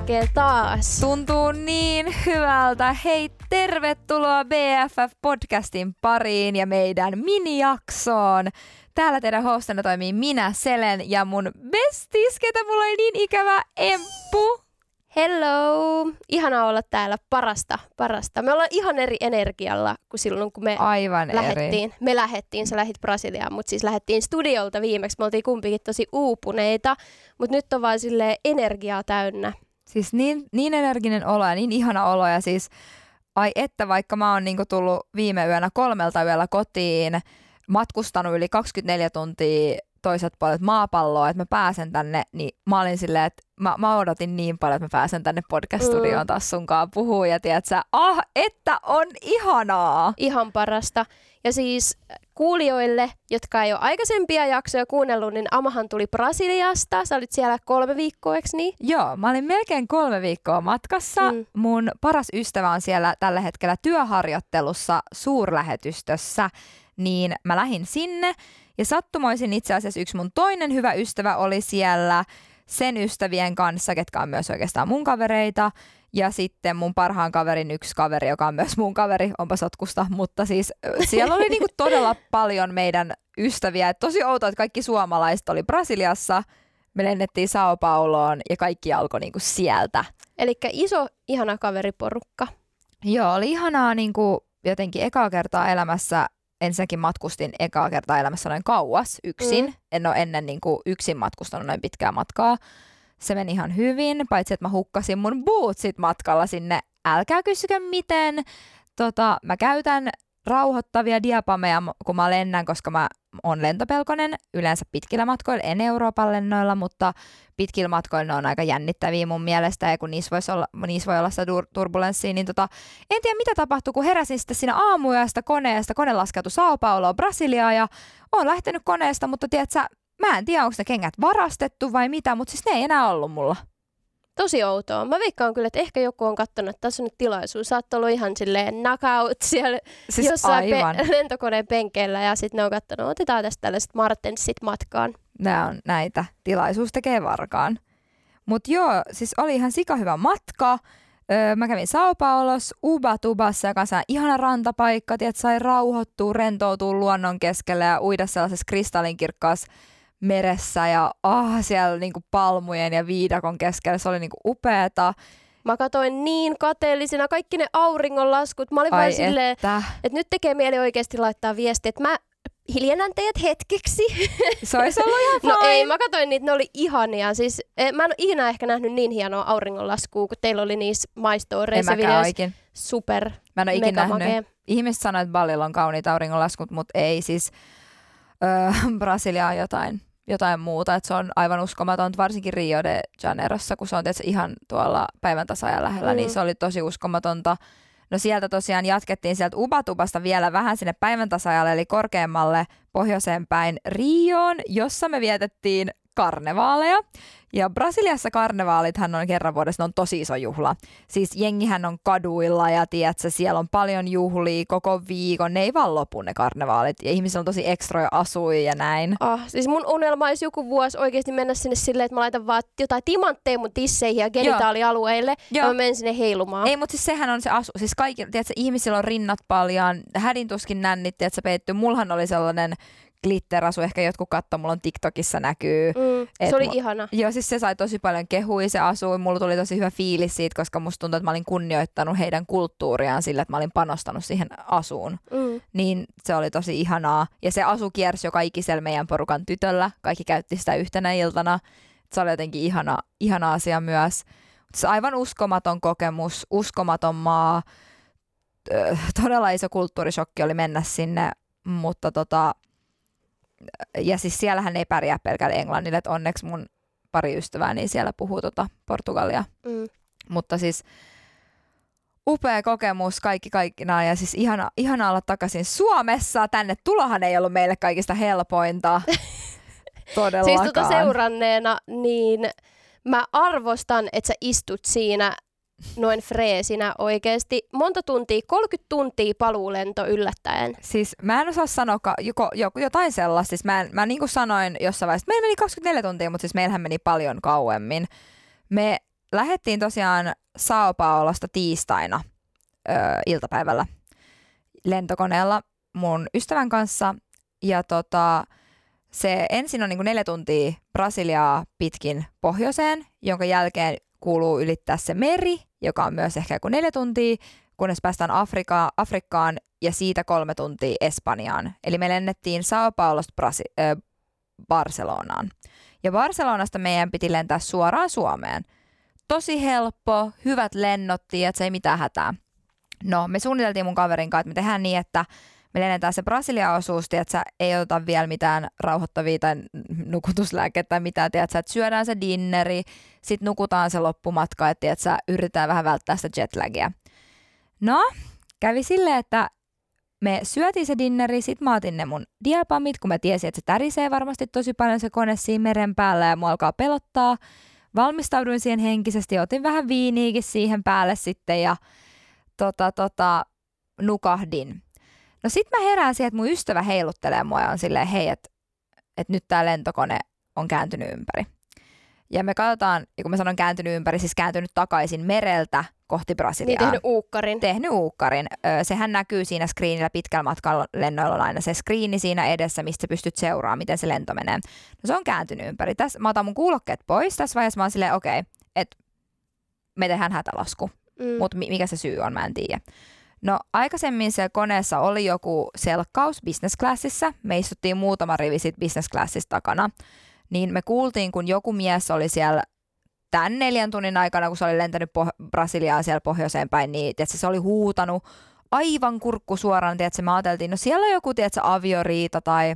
jälkeen taas. Tuntuu niin hyvältä. Hei, tervetuloa BFF-podcastin pariin ja meidän minijaksoon. Täällä teidän hostina toimii minä, Selen, ja mun bestis, ketä mulla oli niin ikävä Emppu. Hello! Ihana olla täällä parasta, parasta. Me ollaan ihan eri energialla kuin silloin, kun me Aivan lähettiin. eri. Me lähettiin, sä lähit Brasiliaan, mutta siis lähettiin studiolta viimeksi. Me oltiin kumpikin tosi uupuneita, mutta nyt on vaan sille energiaa täynnä. Siis niin, niin energinen olo ja niin ihana olo ja siis ai että vaikka mä oon niinku tullut viime yönä kolmelta yöllä kotiin, matkustanut yli 24 tuntia toiset puolet maapalloa, että mä pääsen tänne, niin mä olin silleen, että mä, mä odotin niin paljon, että mä pääsen tänne podcast-studioon Mm. taas sunkaan puhuu ja tiedät sä, ah, että on ihanaa! Ihan parasta. Ja siis kuulijoille, jotka ei ole aikaisempia jaksoja kuunnellut, niin Amahan tuli Brasiliasta. Sä olit siellä kolme viikkoa, eikö niin? Joo, mä olin melkein kolme viikkoa matkassa. Mm. Mm. Mun paras ystävä on siellä tällä hetkellä työharjoittelussa suurlähetystössä, niin mä lähdin sinne. Ja sattumoisin itse asiassa yksi mun toinen hyvä ystävä oli siellä sen ystävien kanssa, ketkä on myös oikeastaan mun kavereita. Ja sitten mun parhaan kaverin yksi kaveri, joka on myös mun kaveri, onpa sotkusta, mutta siis siellä oli niinku todella paljon meidän ystäviä. Et tosi outoa, että kaikki suomalaiset oli Brasiliassa, me lennettiin Sao Pauloon ja kaikki alkoi niinku sieltä. Eli iso, ihana kaveriporukka. Joo, oli ihanaa niinku jotenkin ekaa kertaa elämässä. Ensinnäkin matkustin ekaa kertaa elämässä noin kauas yksin. Mm. En ole ennen niinku yksin matkustanut noin pitkää matkaa. Se meni ihan hyvin, paitsi että mä hukkasin mun bootsit matkalla sinne. Älkää kysykö miten. Tota, mä käytän rauhoittavia diapameja, kun mä lennän, koska mä on lentopelkonen yleensä pitkillä matkoilla, en Euroopan lennoilla, mutta pitkillä matkoilla ne on aika jännittäviä mun mielestä, ja kun niissä, olla, niissä voi olla sitä tur- turbulenssia, niin tota, en tiedä mitä tapahtui, kun heräsin sitten siinä aamuyöstä koneesta, kone laskeutui Sao Pauloon, ja oon lähtenyt koneesta, mutta tiedät sä, mä en tiedä, onko ne kengät varastettu vai mitä, mutta siis ne ei enää ollut mulla. Tosi outoa. Mä veikkaan kyllä, että ehkä joku on katsonut, että tässä on nyt tilaisuus. Sä oot ollut ihan silleen knockout siellä Siis jossain aivan. Pe- lentokoneen penkeillä ja sitten ne on katsonut, otetaan tästä tällaiset Martensit matkaan. nämä on näitä. Tilaisuus tekee varkaan. Mutta joo, siis oli ihan sika hyvä matka. Öö, mä kävin Sao Paulos, Ubatubassa, joka on ihana rantapaikka, tiedät, sai rauhoittua, rentoutua luonnon keskellä ja uida sellaisessa kristallinkirkkaassa meressä ja ah, siellä niinku palmujen ja viidakon keskellä. Se oli niinku upeeta. Mä katsoin niin kateellisena kaikki ne auringonlaskut. Mä olin Ai silleen, että. että nyt tekee mieli oikeasti laittaa viesti, että mä hiljennän teidät hetkeksi. Se olisi ollut ihan No ei, mä katsoin niitä, ne oli ihania. Siis, eh, mä en ole ikinä ehkä nähnyt niin hienoa auringonlaskua, kun teillä oli niissä mäkään videoissa. Super, Mä en ole ikinä nähnyt. makea. Ihmiset sanoo, että Ballilla on kauniit auringonlaskut, mutta ei siis öö, Brasilia on jotain, jotain muuta. Et se on aivan uskomatonta, varsinkin Rio de Janeirossa, kun se on tietysti ihan tuolla päivän tasajan lähellä, Mm. niin se oli tosi uskomatonta. No sieltä tosiaan jatkettiin sieltä Ubatubasta vielä vähän sinne päivän tasajalle, eli korkeammalle pohjoiseen päin Rioon, jossa me vietettiin karnevaaleja. Ja Brasiliassa karnevaalithan on kerran vuodessa, ne on tosi iso juhla. Siis jengihän on kaduilla ja tiedätkö, siellä on paljon juhlia koko viikon. Ne ei vaan lopu ne karnevaalit. Ja ihmisillä on tosi ekstroja asui ja näin. Ah, siis mun unelma olisi joku vuosi oikeasti mennä sinne silleen, että mä laitan vaan jotain timantteja mun tisseihin ja genitaalialueille ja Joo. mä menen sinne heilumaan. Ei, mutta siis sehän on se asu. Siis kaikki, tiedätkö, ihmisillä on rinnat paljon, hädintuskin nännit, tiedätkö, peitty. Mullahan oli sellainen glitterasu, ehkä jotkut katto, mulla on TikTokissa näkyy. Mm, Et se oli mu- ihana. Joo, siis se sai tosi paljon kehui se asui. Mulla tuli tosi hyvä fiilis siitä, koska musta tuntuu, että mä olin kunnioittanut heidän kulttuuriaan sillä, että mä olin panostanut siihen asuun. Mm. Niin se oli tosi ihanaa. Ja se asu kiersi joka ikisellä meidän porukan tytöllä. Kaikki käytti sitä yhtenä iltana. Se oli jotenkin ihana, ihana asia myös. Se aivan uskomaton kokemus, uskomaton maa. Todella iso kulttuurishokki oli mennä sinne, mutta tota, ja siis siellähän ei pärjää pelkällä englannilla, että onneksi mun pari ystävää niin siellä puhuu tota Portugalia. Mm. Mutta siis upea kokemus kaikki kaikkinaan ja siis ihana, ihana olla takaisin Suomessa. Tänne tulohan ei ollut meille kaikista helpointa. Todellakaan. Siis tota seuranneena, niin mä arvostan, että sä istut siinä noin freesinä oikeesti. Monta tuntia, 30 tuntia paluulento yllättäen. Siis mä en osaa sanoa joko, joko, jotain sellaista. Siis mä, mä niin kuin sanoin jossain vaiheessa, meillä meni 24 tuntia, mutta siis meillähän meni paljon kauemmin. Me lähettiin tosiaan Sao Paulosta tiistaina ö, iltapäivällä lentokoneella mun ystävän kanssa. Ja tota, se ensin on niin kuin neljä tuntia Brasiliaa pitkin pohjoiseen, jonka jälkeen kuuluu ylittää se meri, joka on myös ehkä joku neljä tuntia, kunnes päästään Afrika- Afrikkaan ja siitä kolme tuntia Espanjaan. Eli me lennettiin Sao Paulosta Brasi- äh, Barcelonaan. Ja Barcelonasta meidän piti lentää suoraan Suomeen. Tosi helppo, hyvät lennot, että se ei mitään hätää. No, me suunniteltiin mun kaverin kanssa, että me tehdään niin, että me lennetään se Brasilia-osuus, että ei oteta vielä mitään rauhoittavia tai nukutuslääkettä tai mitään, tiedätkö, että syödään se dinneri, sitten nukutaan se loppumatka, että tiedätkö, yritetään vähän välttää sitä jetlagia. No, kävi silleen, että me syötiin se dinneri, sit mä otin ne mun diapamit, kun mä tiesin, että se tärisee varmasti tosi paljon se kone siinä meren päällä ja mua alkaa pelottaa. Valmistauduin siihen henkisesti, otin vähän viiniikin siihen päälle sitten ja tota, tota, nukahdin. No sit mä herään siihen, että mun ystävä heiluttelee mua ja on silleen, hei, että et nyt tää lentokone on kääntynyt ympäri. Ja me katsotaan, ja kun mä sanon kääntynyt ympäri, siis kääntynyt takaisin mereltä kohti Brasiliaa. Niin tehnyt uukkarin. Tehnyt uukkarin. Ö, sehän näkyy siinä screenillä pitkällä matkalla lennoilla on aina se screeni siinä edessä, mistä pystyt seuraamaan, miten se lento menee. No se on kääntynyt ympäri. Tässä, mä otan mun kuulokkeet pois. Tässä vaiheessa mä oon silleen, okei, okay, että me tehdään hätälasku. Mm. Mutta mikä se syy on, mä en tiedä. No aikaisemmin siellä koneessa oli joku selkkaus business classissa. Me istuttiin muutama rivi sit business classissa takana. Niin me kuultiin, kun joku mies oli siellä tämän neljän tunnin aikana, kun se oli lentänyt poh- Brasiliaan siellä pohjoiseen päin, niin tiedätkö, se oli huutanut aivan kurkku suoraan, tiedätkö, me ajateltiin, no siellä on joku tiedätkö, avioriita tai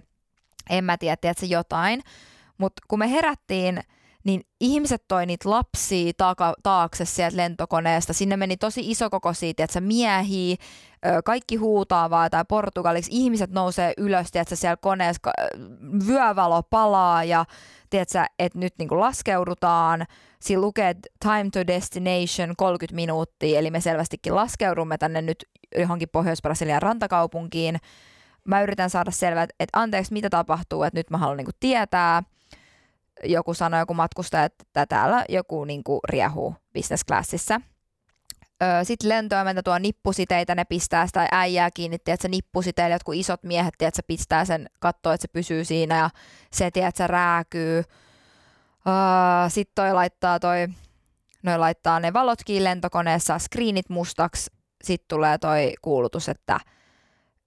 en mä tiedä, tiedätkö, jotain. Mutta kun me herättiin, niin ihmiset toi niitä lapsia taaka, taakse sieltä lentokoneesta. Sinne meni tosi iso koko siitä, että miehiä, kaikki huutaa vaan tai portugaliksi. Ihmiset nousee ylös, että siellä koneessa vyövalo palaa ja tiedätkö, että nyt niin laskeudutaan. Siinä lukee time to destination 30 minuuttia, eli me selvästikin laskeudumme tänne nyt johonkin Pohjois-Brasilian rantakaupunkiin. Mä yritän saada selvää, että anteeksi, mitä tapahtuu, että nyt mä haluan niin tietää – joku sanoi, joku matkustaja, että täällä joku niin kuin riehuu business classissa. Öö, Sitten lentoemäntä tuo nippusiteitä, ne pistää sitä äijää kiinni, että se nippusiteille, jotkut isot miehet, että se pistää sen, katsoo, että se pysyy siinä ja se, että se rääkyy. Öö, Sitten toi laittaa toi, noi laittaa ne valot kiinni lentokoneessa, screenit mustaksi, sitten tulee toi kuulutus, että –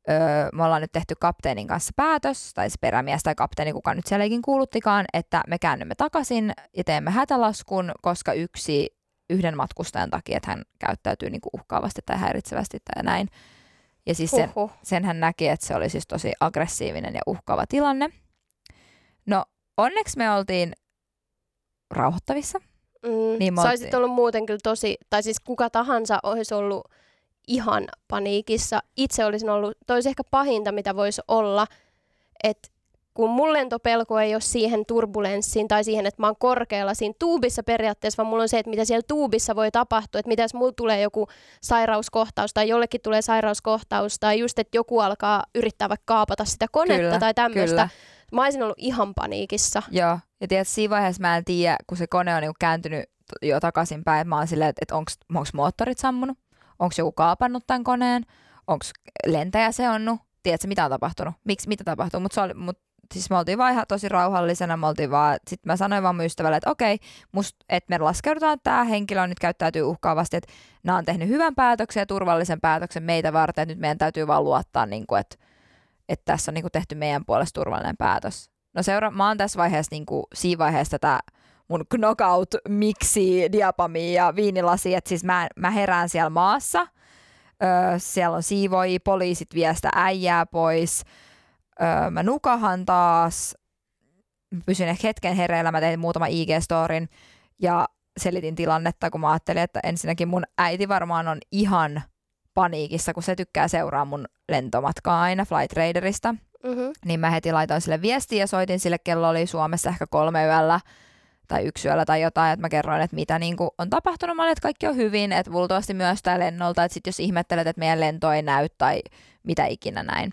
öö, me ollaan nyt tehty kapteenin kanssa päätös, tai se perämies tai kapteeni, kuka nyt sielläkin kuuluttikaan, että me käännymme takaisin ja teemme hätälaskun, koska yksi yhden matkustajan takia, että hän käyttäytyy niin kuin uhkaavasti tai häiritsevästi tai näin. Ja siis sen, sen hän näki, että se oli siis tosi aggressiivinen ja uhkaava tilanne. No onneksi me oltiin rauhoittavissa. Mm, niin Sä olisit ollut muuten kyllä tosi, tai siis kuka tahansa olisi ollut ihan paniikissa. Itse olisin ollut, toisi ehkä pahinta, mitä voisi olla, että kun mun lentopelko ei ole siihen turbulenssiin tai siihen, että mä oon korkealla siinä tuubissa periaatteessa, vaan mulla on se, että mitä siellä tuubissa voi tapahtua, että mitä jos mulla tulee joku sairauskohtaus tai jollekin tulee sairauskohtaus tai just, että joku alkaa yrittää vaikka kaapata sitä konetta kyllä, tai tämmöistä. Mä olisin ollut ihan paniikissa. Joo, ja tiedät, siinä vaiheessa mä en tiedä, kun se kone on niinku kääntynyt jo takaisinpäin, että mä oon silleen, että onko moottorit sammunut onko joku kaapannut tämän koneen, onko lentäjä seonnut, tiedätkö mitä on tapahtunut, miksi, mitä tapahtuu, mutta mut, siis me oltiin vaan ihan tosi rauhallisena, me oltiin vaan, sit mä sanoin vaan mun ystävälle, että okei, must, että me laskeudutaan, että tämä henkilö nyt käyttäytyy uhkaavasti, että nämä on tehnyt hyvän päätöksen ja turvallisen päätöksen meitä varten, että nyt meidän täytyy vaan luottaa, niin kuin, että, että tässä on niin kuin tehty meidän puolesta turvallinen päätös. No seura- mä oon tässä vaiheessa, niin kuin, siinä vaiheessa tätä mun knockout miksi diapami ja viinilasi, että siis mä, mä herään siellä maassa. Öö, siellä on siivoi, poliisit viestä äijää pois. Öö, mä nukahan taas. Mä pysyn ehkä hetken hereillä, mä tein muutama IG-storin ja selitin tilannetta, kun mä ajattelin, että ensinnäkin mun äiti varmaan on ihan paniikissa, kun se tykkää seuraa mun lentomatkaa aina Flight Raiderista. Mm-hmm. Niin mä heti laitoin sille viestiä ja soitin sille, kello oli Suomessa ehkä kolme yöllä tai yksi yöllä tai jotain, että mä kerroin, että mitä niin kuin on tapahtunut. Mä olin, että kaikki on hyvin, että luultavasti myös tämä lennolta, että sit jos ihmettelet, että meidän lento ei näy tai mitä ikinä näin.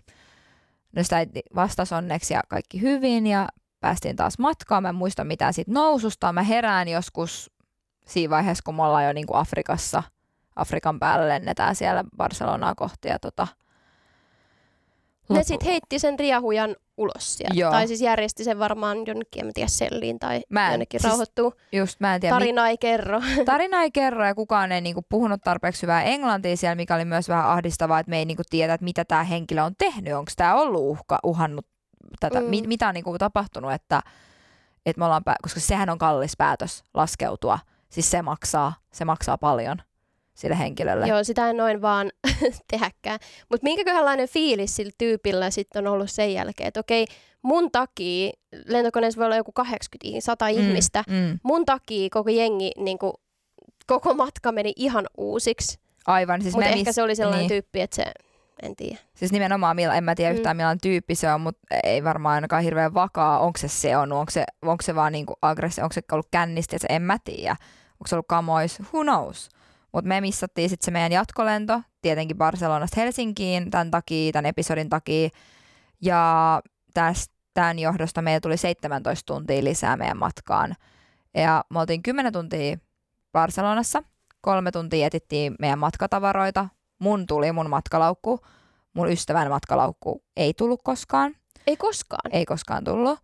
No sitä vastasi onneksi ja kaikki hyvin ja päästiin taas matkaan. Mä en muista mitään siitä noususta. Mä herään joskus siinä vaiheessa, kun me ollaan jo niin kuin Afrikassa, Afrikan päällä lennetään siellä Barcelonaa kohti ja tota, ne sitten heitti sen riahujan ulos sieltä. Joo. Tai siis järjesti sen varmaan jonnekin, en tiedä, selliin tai mä en, jonnekin siis, rauhoittuu. Just, mä en tiedä. Tarina ei kerro. Tarina ei kerro ja kukaan ei niinku puhunut tarpeeksi hyvää englantia siellä, mikä oli myös vähän ahdistavaa, että me ei niinku tiedä, että mitä tämä henkilö on tehnyt. Onko tämä ollut uhka, uhannut tätä, mm. mit, mitä on niinku tapahtunut, että, että me ollaan, koska sehän on kallis päätös laskeutua. Siis se maksaa, se maksaa paljon sille henkilölle. Joo, sitä ei noin vaan tehäkään. Mutta minkäköhänlainen fiilis sillä tyypillä sitten on ollut sen jälkeen, että okei, mun takia, lentokoneessa voi olla joku 80, 100 mm, ihmistä, mm. mun takia koko jengi, niin kuin, koko matka meni ihan uusiksi. Aivan. Siis mutta ehkä se oli sellainen niin. tyyppi, että se en tiedä. Siis nimenomaan, en mä tiedä mm. yhtään millainen tyyppi se on, mutta ei varmaan ainakaan hirveän vakaa. Onko se se on, onko se, onko se vaan niinku aggressio, onko se ollut kännisti, että en mä tiedä. Onko se ollut kamois, who knows. Mutta me missattiin sitten se meidän jatkolento, tietenkin Barcelonasta Helsinkiin tämän takia, tämän episodin takia. Ja tästä, tämän johdosta meillä tuli 17 tuntia lisää meidän matkaan. Ja me oltiin 10 tuntia Barcelonassa, kolme tuntia etittiin meidän matkatavaroita. Mun tuli mun matkalaukku, mun ystävän matkalaukku ei tullut koskaan. Ei koskaan? Ei koskaan tullut.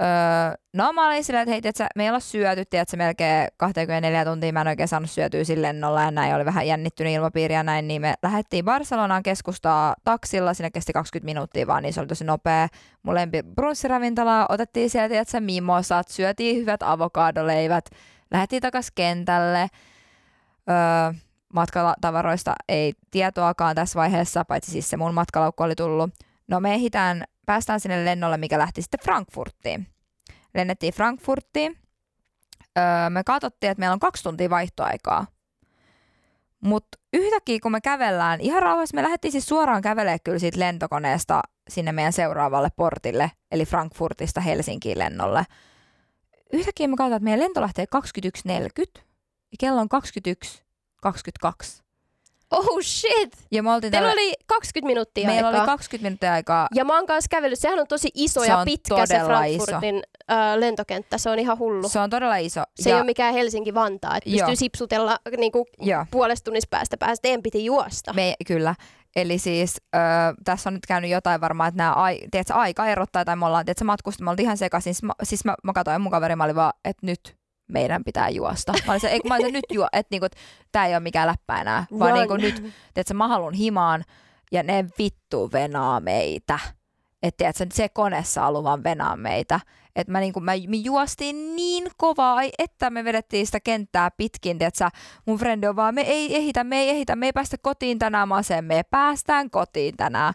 Öö, no mä olin silleen, että hei, tiiätkö, me ei olla syöty, tiiätkö, melkein 24 tuntia mä en oikein saanut syötyä sille lennolla ja näin oli vähän jännittynyt ilmapiiri ja näin, niin me lähdettiin Barcelonaan keskustaa taksilla, sinne kesti 20 minuuttia vaan, niin se oli tosi nopea. Mun lempi brunssiravintola, otettiin sieltä, tiiätkö, mimosat, syötiin hyvät avokadoleivät, lähdettiin takas kentälle. Öö, matkatavaroista ei tietoakaan tässä vaiheessa, paitsi siis se mun matkalaukku oli tullut. No me ehditään päästään sinne lennolle, mikä lähti sitten Frankfurtiin. Lennettiin Frankfurtiin. Öö, me katsottiin, että meillä on kaksi tuntia vaihtoaikaa. Mutta yhtäkkiä kun me kävellään, ihan rauhassa me lähdettiin siis suoraan kävelemään kyllä siitä lentokoneesta sinne meidän seuraavalle portille, eli Frankfurtista Helsinkiin lennolle. Yhtäkkiä me katsotaan, että meidän lento lähtee 21.40 ja kello on 21.22. Oh shit! Ja me oltiin Teillä tällä... oli 20 minuuttia Meillä aikaa. oli 20 minuuttia aikaa. Ja mä oon kanssa kävellyt. Sehän on tosi iso se ja pitkä se Frankfurtin iso. Äh, lentokenttä. Se on ihan hullu. Se on todella iso. Se ja... ei ole mikään Helsinki-Vantaa, että pystyy sipsutella niinku puolesta tunnista päästä päästä. En piti juosta. Me, kyllä. Eli siis ö, tässä on nyt käynyt jotain varmaan, että nämä ai, tiedätkö, aika erottaa tai me ollaan, tiedätkö, me oltiin ihan sekaisin. Siis mä, siis mä, mä katsoin mun kaveri, mä olin vaan, että nyt meidän pitää juosta. Mä olisin, mä olisin nyt juo, että niinku, tämä ei ole mikään läppä enää, vaan niinku nyt, että mä haluan himaan ja ne vittu venaa meitä. Että se kone saa luvan venaa meitä. Että mä, niinku, mä, me juostiin niin kovaa, että me vedettiin sitä kenttää pitkin. Tiedätkö, mun frendi on vaan, me ei ehitä, me ei ehitä, me ei päästä kotiin tänään. Mä sen, me päästään kotiin tänään.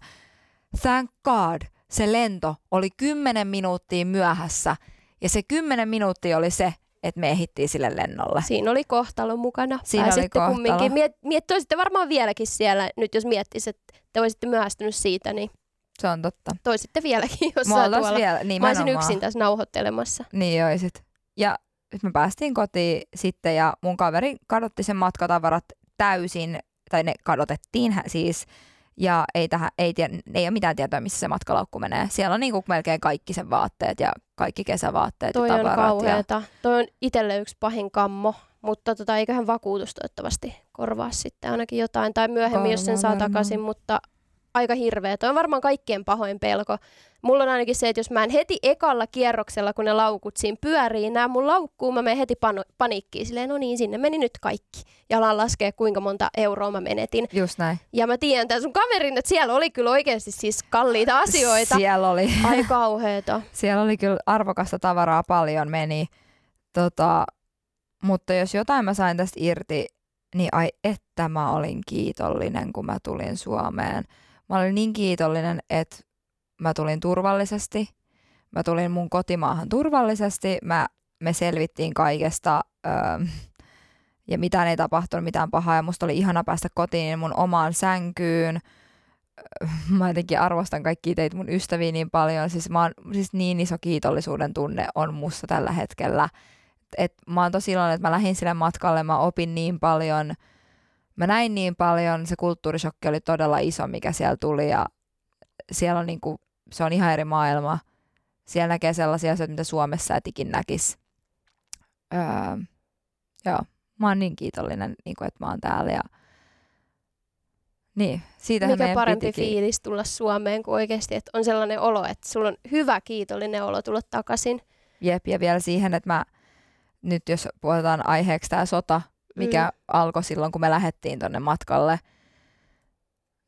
Thank God, se lento oli 10 minuuttia myöhässä. Ja se 10 minuuttia oli se, että me ehittiin sille lennolle. Siinä oli kohtalo mukana. Siinä oli kohtalo. kumminkin. Miet, miet, toisitte varmaan vieläkin siellä, nyt jos miettis, että te olisitte myöhästynyt siitä, niin se on totta. Toisitte vieläkin jossain tuolla. Vielä, niin Mä olisin yksin tässä nauhoittelemassa. Niin oisit. Ja nyt me päästiin kotiin sitten ja mun kaveri kadotti sen matkatavarat täysin, tai ne kadotettiin siis ja ei, tähän, ei, tie, ei ole mitään tietoa, missä se matkalaukku menee. Siellä on niinku melkein kaikki sen vaatteet ja kaikki kesävaatteet Toi ja on kauheata. Ja... Toi on itselle yksi pahin kammo, mutta tota, eiköhän vakuutus toivottavasti korvaa sitten ainakin jotain. Tai myöhemmin, Kolma, jos sen saa takaisin, mutta aika hirveä. Toi on varmaan kaikkien pahoin pelko. Mulla on ainakin se, että jos mä en heti ekalla kierroksella, kun ne laukut siinä pyörii, nämä mun laukkuun, mä menen heti pano- paniikkiin. Silleen, no niin, sinne meni nyt kaikki. Ja alan laskea, kuinka monta euroa mä menetin. Just näin. Ja mä tiedän tämän sun kaverin, että siellä oli kyllä oikeasti siis kalliita asioita. Siellä oli. Ai kauheeta. siellä oli kyllä arvokasta tavaraa paljon meni. Tota, mutta jos jotain mä sain tästä irti, niin ai että mä olin kiitollinen, kun mä tulin Suomeen. Mä olin niin kiitollinen, että mä tulin turvallisesti. Mä tulin mun kotimaahan turvallisesti. Mä, me selvittiin kaikesta öö, ja mitään ei tapahtunut, mitään pahaa. Ja musta oli ihana päästä kotiin mun omaan sänkyyn. Mä jotenkin arvostan kaikkia teitä mun ystäviä niin paljon. Siis, mä oon, siis niin iso kiitollisuuden tunne on musta tällä hetkellä. Et mä oon tosi iloinen, että mä lähdin sille matkalle, mä opin niin paljon – mä näin niin paljon, se kulttuurishokki oli todella iso, mikä siellä tuli ja siellä on niin kuin, se on ihan eri maailma. Siellä näkee sellaisia asioita, mitä Suomessa et ikin näkisi. Öö, joo, mä oon niin kiitollinen, niin kuin, että mä oon täällä ja niin, siitä Mikä parempi pitikin. fiilis tulla Suomeen kuin oikeasti, että on sellainen olo, että sulla on hyvä kiitollinen olo tulla takaisin. Jep, ja vielä siihen, että mä nyt jos puhutaan aiheeksi tämä sota, mikä mm. alkoi silloin, kun me lähdettiin tonne matkalle,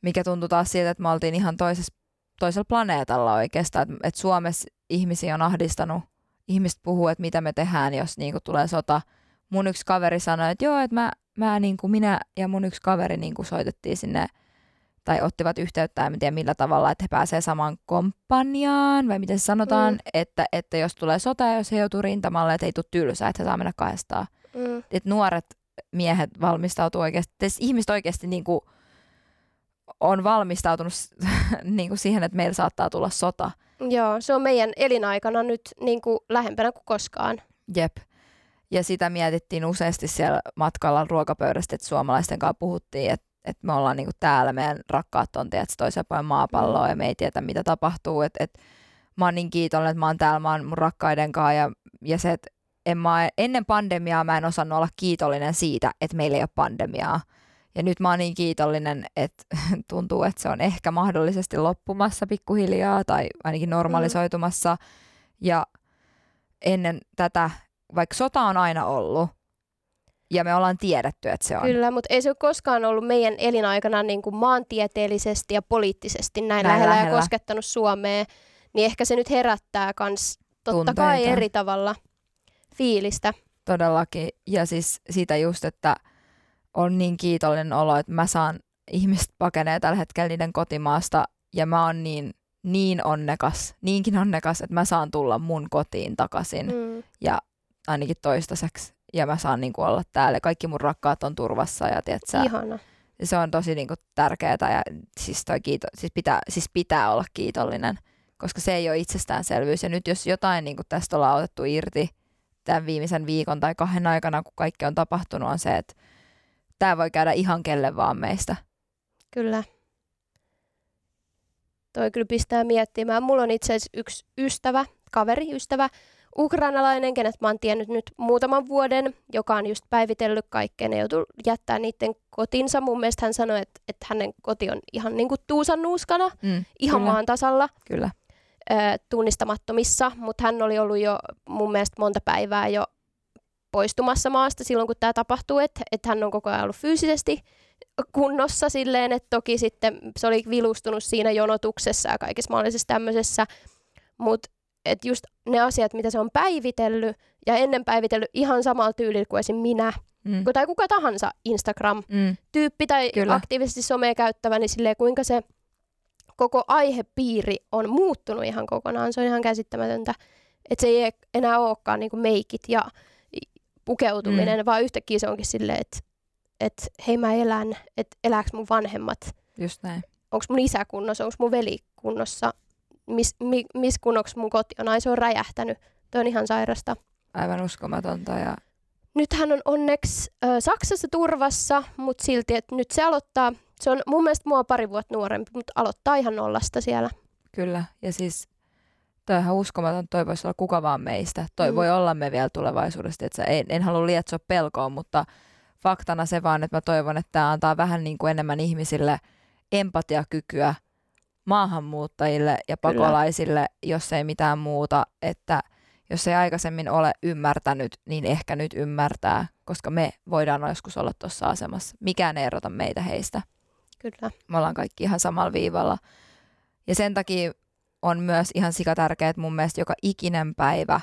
mikä tuntui taas siitä, että me oltiin ihan toisessa, toisella planeetalla oikeastaan, että, että Suomessa ihmisiä on ahdistanut, ihmiset puhuu, että mitä me tehdään, jos niin kuin tulee sota. Mun yksi kaveri sanoi, että joo, että mä, mä niin kuin minä ja mun yksi kaveri niin kuin soitettiin sinne tai ottivat yhteyttä, en tiedä millä tavalla, että he pääsevät samaan kompanjaan, vai miten se sanotaan, mm. että, että jos tulee sota ja jos he joutuu rintamalle, että ei tule tylsää, että he saa mennä kahdestaan. Mm. Nuoret miehet valmistautuu oikeasti, että ihmiset oikeasti niin kuin on valmistautunut niin kuin siihen, että meillä saattaa tulla sota. Joo, se on meidän elinaikana nyt niin kuin lähempänä kuin koskaan. Jep. Ja sitä mietittiin useasti siellä matkalla ruokapöydästä, että suomalaisten kanssa puhuttiin, että että me ollaan niinku täällä, meidän rakkaat on tiedät, toisen päin maapalloa mm. ja me ei tiedä mitä tapahtuu. Et, et, mä oon niin kiitollinen, että mä oon täällä, mä oon mun rakkaiden kanssa ja, ja se, että en mä, ennen pandemiaa mä en osannut olla kiitollinen siitä, että meillä ei ole pandemiaa. Ja nyt mä oon niin kiitollinen, että tuntuu, että se on ehkä mahdollisesti loppumassa pikkuhiljaa tai ainakin normalisoitumassa. Mm. Ja ennen tätä, vaikka sota on aina ollut, ja me ollaan tiedetty, että se on. Kyllä, mutta ei se ole koskaan ollut meidän elinaikana niin kuin maantieteellisesti ja poliittisesti näin, näin lähellä, lähellä ja koskettanut Suomeen, niin ehkä se nyt herättää kans totta Tunteita. kai eri tavalla fiilistä. Todellakin, ja siis siitä just, että on niin kiitollinen olo, että mä saan, ihmiset pakenee tällä hetkellä niiden kotimaasta, ja mä oon niin, niin onnekas, niinkin onnekas, että mä saan tulla mun kotiin takaisin, mm. ja ainakin toistaiseksi ja mä saan niin kuin olla täällä. Kaikki mun rakkaat on turvassa ja tiedätkö, Ihana. se on tosi niin kuin tärkeää ja siis, toi kiito, siis, pitää, siis pitää olla kiitollinen, koska se ei ole itsestäänselvyys. Ja nyt jos jotain niin kuin tästä ollaan otettu irti tämän viimeisen viikon tai kahden aikana, kun kaikki on tapahtunut, on se, että tämä voi käydä ihan kelle vaan meistä. Kyllä. Toi kyllä pistää miettimään. Mulla on itse asiassa yksi ystävä, kaveri, ystävä, ukrainalainen, kenet mä oon tiennyt nyt muutaman vuoden, joka on just päivitellyt kaikkea. Ne joutuu jättää niiden kotinsa. Mun mielestä hän sanoi, että, että hänen koti on ihan niin kuin tuusan nuuskana, mm, ihan kyllä. maan tasalla. Kyllä. Tunnistamattomissa, mutta hän oli ollut jo mun mielestä monta päivää jo poistumassa maasta silloin, kun tämä tapahtuu, että, että hän on koko ajan ollut fyysisesti kunnossa silleen, että toki sitten se oli vilustunut siinä jonotuksessa ja kaikessa mahdollisessa tämmöisessä, mutta että just ne asiat, mitä se on päivitellyt ja ennen päivitellyt ihan samalla tyylillä kuin esim. minä, mm. tai kuka tahansa Instagram-tyyppi mm. tai Kyllä. aktiivisesti somea käyttävä, niin silleen, kuinka se koko aihepiiri on muuttunut ihan kokonaan. Se on ihan käsittämätöntä, että se ei enää olekaan niin kuin meikit ja pukeutuminen, mm. vaan yhtäkkiä se onkin silleen, että et, hei mä elän, että elääkö mun vanhemmat. Just näin. Onko mun isä kunnossa, onko mun veli kunnossa, mis, mi, mis kunnoksi mun koti on. Ai se on räjähtänyt. Tuo on ihan sairasta. Aivan uskomatonta. Ja... Nyt hän on onneksi ö, Saksassa turvassa, mutta silti, että nyt se aloittaa. Se on mun mielestä mua pari vuotta nuorempi, mutta aloittaa ihan nollasta siellä. Kyllä, ja siis toi on ihan uskomaton, toi voisi olla kuka vaan meistä. Toi mm. voi olla me vielä tulevaisuudessa. Että en, en halua lietsoa pelkoa, mutta faktana se vaan, että mä toivon, että tämä antaa vähän niin kuin enemmän ihmisille empatiakykyä – maahanmuuttajille ja pakolaisille, Kyllä. jos ei mitään muuta, että jos ei aikaisemmin ole ymmärtänyt, niin ehkä nyt ymmärtää, koska me voidaan joskus olla tuossa asemassa. Mikään ei erota meitä heistä. Kyllä. Me ollaan kaikki ihan samalla viivalla. Ja sen takia on myös ihan sikatärkeää, että mun mielestä joka ikinen päivä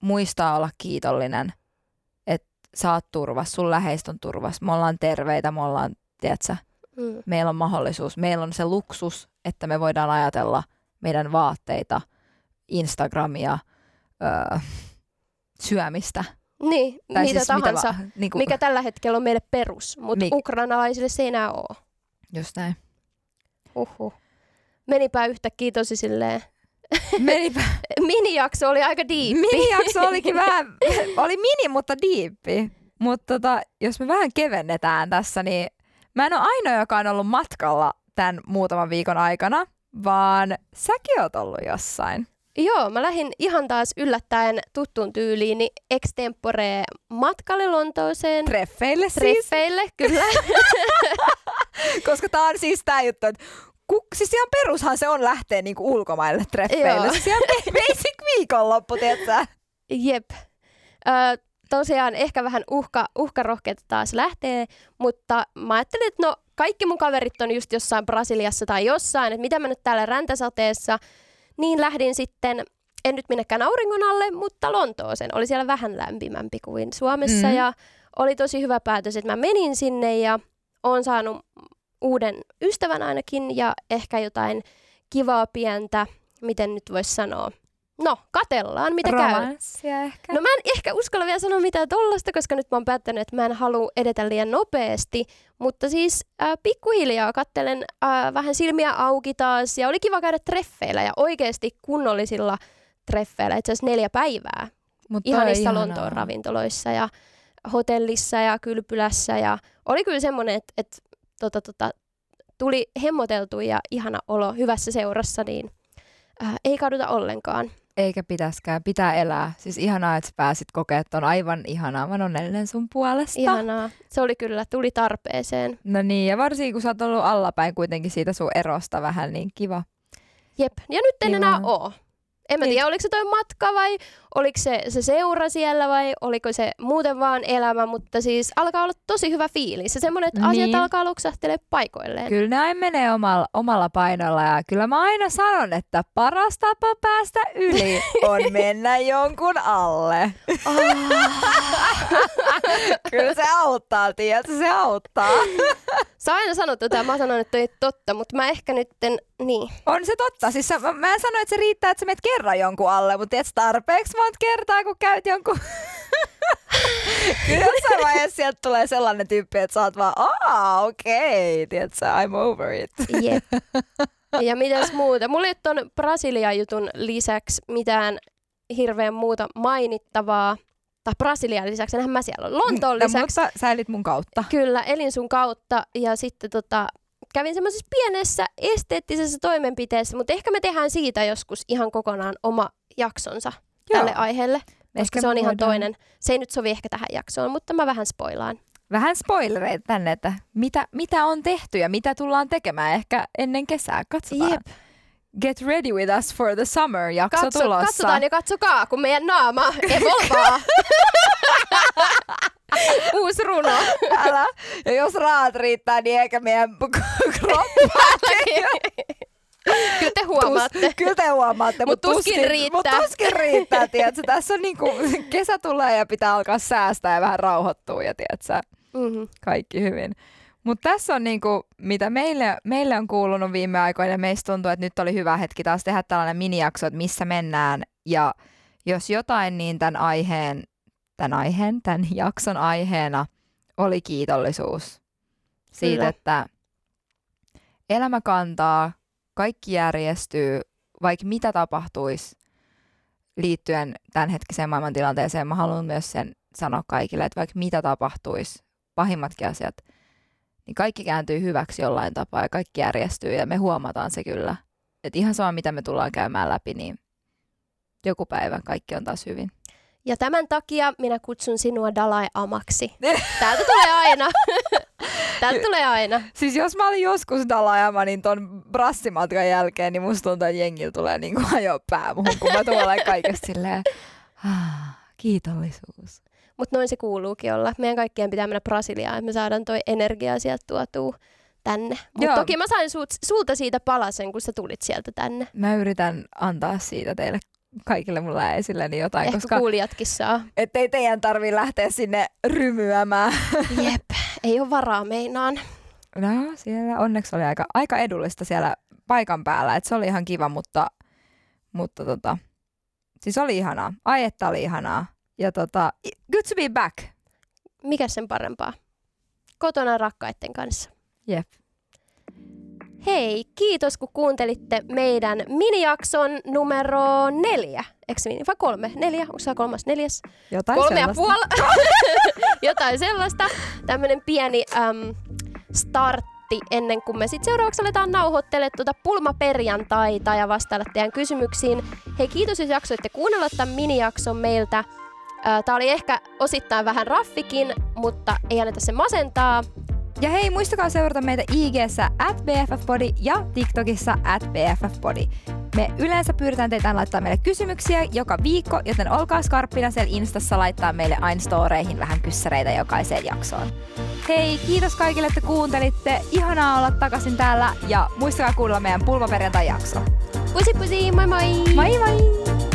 muistaa olla kiitollinen, että sä oot turvassa, sun läheistä on turvassa, me ollaan terveitä, me ollaan, tiedätkö, Mm. Meillä on mahdollisuus, meillä on se luksus, että me voidaan ajatella meidän vaatteita, Instagramia, öö, syömistä. Niin, tai mitä siis tahansa, mitä va, niin kuin, mikä tällä hetkellä on meille perus, mutta mik... ukrainalaisille se ei enää ole. Just näin. Uhu. Menipä yhtäkkiä tosi silleen Menipä. Minijakso oli aika diippi. Minijakso olikin vähän, oli mini, mutta diippi. Mutta tota, jos me vähän kevennetään tässä, niin Mä en ole ainoa, joka on ollut matkalla tämän muutaman viikon aikana, vaan säkin oot ollut jossain. Joo, mä lähdin ihan taas yllättäen tuttuun tyyliini extempore matkalle Lontooseen. Treffeille siis. Treffeille, kyllä. Koska tää on siis tää juttu, että ku, siis ihan perushan se on lähteä niinku ulkomaille treffeille. Joo. Siis ihan basic viikonloppu, tietsä? Jep. Ö, tosiaan ehkä vähän uhka, uhkarohkeita taas lähtee, mutta mä ajattelin, että no kaikki mun kaverit on just jossain Brasiliassa tai jossain, että mitä mä nyt täällä räntäsateessa, niin lähdin sitten, en nyt minnekään auringon alle, mutta Lontooseen. Oli siellä vähän lämpimämpi kuin Suomessa Mm. ja oli tosi hyvä päätös, että mä menin sinne ja oon saanut uuden ystävän ainakin ja ehkä jotain kivaa pientä, miten nyt voisi sanoa. No, katellaan, mitä käy. Romanssia ehkä. No mä en ehkä uskalla vielä sanoa mitään tollasta, koska nyt mä oon päättänyt, että mä en halua edetä liian nopeasti. Mutta siis äh, pikkuhiljaa kattelen äh, vähän silmiä auki taas ja oli kiva käydä treffeillä ja oikeasti kunnollisilla treffeillä, itse asiassa neljä päivää. Mut Ihanissa. Lontoon ravintoloissa ja hotellissa ja kylpylässä ja oli kyllä semmoinen, että, että tota, tota, tuli hemmoteltu ja ihana olo hyvässä seurassa, niin äh, ei kaduta ollenkaan. Eikä pitäskään, pitää elää. Siis ihanaa, että sä pääsit kokea ton aivan ihanaa. Mä onnellinen sun puolesta. Ihanaa. Se oli kyllä, tuli tarpeeseen. No niin, ja varsinkin kun sä oot ollut allapäin kuitenkin siitä sun erosta vähän, niin kiva. Jep. Ja nyt en Kiva. enää oo. En mä Niin. tiedä, oliko se toi matka vai oliko se, se seura siellä vai oliko se muuten vaan elämä, mutta siis alkaa olla tosi hyvä fiilis. Ja semmoinen, että asiat Niin. alkaa luksahtelee paikoilleen. Kyllä ne aina menee omalla, omalla painolla ja kyllä mä aina sanon, että paras tapa päästä yli on mennä jonkun alle. Kyllä se auttaa, tiedätkö, se auttaa. Sä aina sanot tätä, mä sanon, että ei totta, mutta mä ehkä nyt en, niin. On se totta. Siis sä, mä, mä en sano, että se riittää, että sä menet kerran jonkun alle, mutta tiedätkö, tarpeeksi monta kertaa, kun käyt jonkun... Kyllä jossain vaiheessa sieltä tulee sellainen tyyppi, että sä oot vaan, aa, okei, okay, tiedätkö, I'm over it. Jep. Ja mitäs muuta? Mulla ei ole ton Brasilia-jutun lisäksi mitään hirveän muuta mainittavaa. Tai Brasilian lisäksi, enhän mä siellä ole. Lontoon No, lisäksi. mutta sä elit mun kautta. Kyllä, elin sun kautta ja sitten tota, kävin semmoisessa pienessä esteettisessä toimenpiteessä, mutta ehkä me tehdään siitä joskus ihan kokonaan oma jaksonsa tälle aiheelle, koska Ehkä se on me ihan voidaan- toinen. Se ei nyt sovi ehkä tähän jaksoon, mutta mä vähän spoilaan. Vähän spoilereita tänne, että mitä, mitä on tehty ja mitä tullaan tekemään ehkä ennen kesää. Katsotaan. Jep. Get ready with us for the summer jakso Katso, tulossa. katsotaan ja katsokaa, kun meidän naama evolvaa. Uusi runo. Älä. Ja jos rahat riittää, niin eikä meidän kroppa. Kyllä te huomaatte. Kyllä te huomaatte, Mut mutta tuskin riittää. Mutta tuskin riittää, tiedätkö? Tässä on niinku, kesä tulee ja pitää alkaa säästää ja vähän rauhoittua ja tiedätkö, Mm-hmm. kaikki hyvin. Mutta tässä on niinku, mitä meille, meille on kuulunut viime aikoina, meistä tuntuu, että nyt oli hyvä hetki taas tehdä tällainen minijakso, että missä mennään. Ja jos jotain, niin tämän aiheen, tämän aiheen, tämän jakson aiheena oli kiitollisuus. Siitä, Kyllä. että elämä kantaa, kaikki järjestyy, vaikka mitä tapahtuisi liittyen tämänhetkiseen maailmantilanteeseen. Mä haluan myös sen sanoa kaikille, että vaikka mitä tapahtuisi, pahimmatkin asiat, niin kaikki kääntyy hyväksi jollain tapaa ja kaikki järjestyy ja me huomataan se kyllä. Että ihan sama, mitä me tullaan käymään läpi, niin joku päivä kaikki on taas hyvin. Ja tämän takia minä kutsun sinua Dalai Amaksi. Täältä tulee aina. Täältä tulee aina. Siis jos mä olin joskus Dalajama, niin ton brassimatkan jälkeen, niin musta tuntuu, että jengillä tulee niin kuin ajo pää muhun, kun mä tuolla kaikesta silleen, ah, kiitollisuus. Mutta noin se kuuluukin olla. Meidän kaikkien pitää mennä Brasiliaan, että me saadaan toi energia sieltä tuotua tänne. Mutta toki mä sain sulta, sulta siitä palasen, kun sä tulit sieltä tänne. Mä yritän antaa siitä teille kaikille mun läheisilleni jotain, Ehkä koska kuulijatkin saa. ettei teidän tarvi lähteä sinne rymyämään. Jep, ei ole varaa meinaan. No siellä onneksi oli aika, aika edullista siellä paikan päällä, että se oli ihan kiva, mutta, mutta tota, siis oli ihanaa. Aietta oli ihanaa. Ja tota, good to be back. Mikä sen parempaa? Kotona rakkaiden kanssa. Jep. Hei, kiitos kun kuuntelitte meidän minijakson numero neljä. Eikö mini? Vai kolme? Neljä? Onko se kolmas neljäs? Jotain Kolme ja sellaista. puoli. Jotain sellaista. Tämmönen pieni äm, startti ennen kuin me sitten seuraavaksi aletaan nauhoittelemaan tuota pulmaperjantaita ja vastailla teidän kysymyksiin. Hei, kiitos jos jaksoitte kuunnella tämän minijakson meiltä. Tämä oli ehkä osittain vähän raffikin, mutta ei anneta se masentaa. Ja hei, muistakaa seurata meitä IGssä at BFFpodi ja TikTokissa at BFFpodi. Me yleensä pyydetään teitä laittaa meille kysymyksiä joka viikko, joten olkaa skarppina siellä Instassa laittaa meille aina storeihin vähän kyssäreitä jokaiseen jaksoon. Hei, kiitos kaikille, että kuuntelitte. Ihanaa olla takaisin täällä ja muistakaa kuulla meidän pulmaperjantai-jakso. Pusi pusi, moi moi! Moi moi!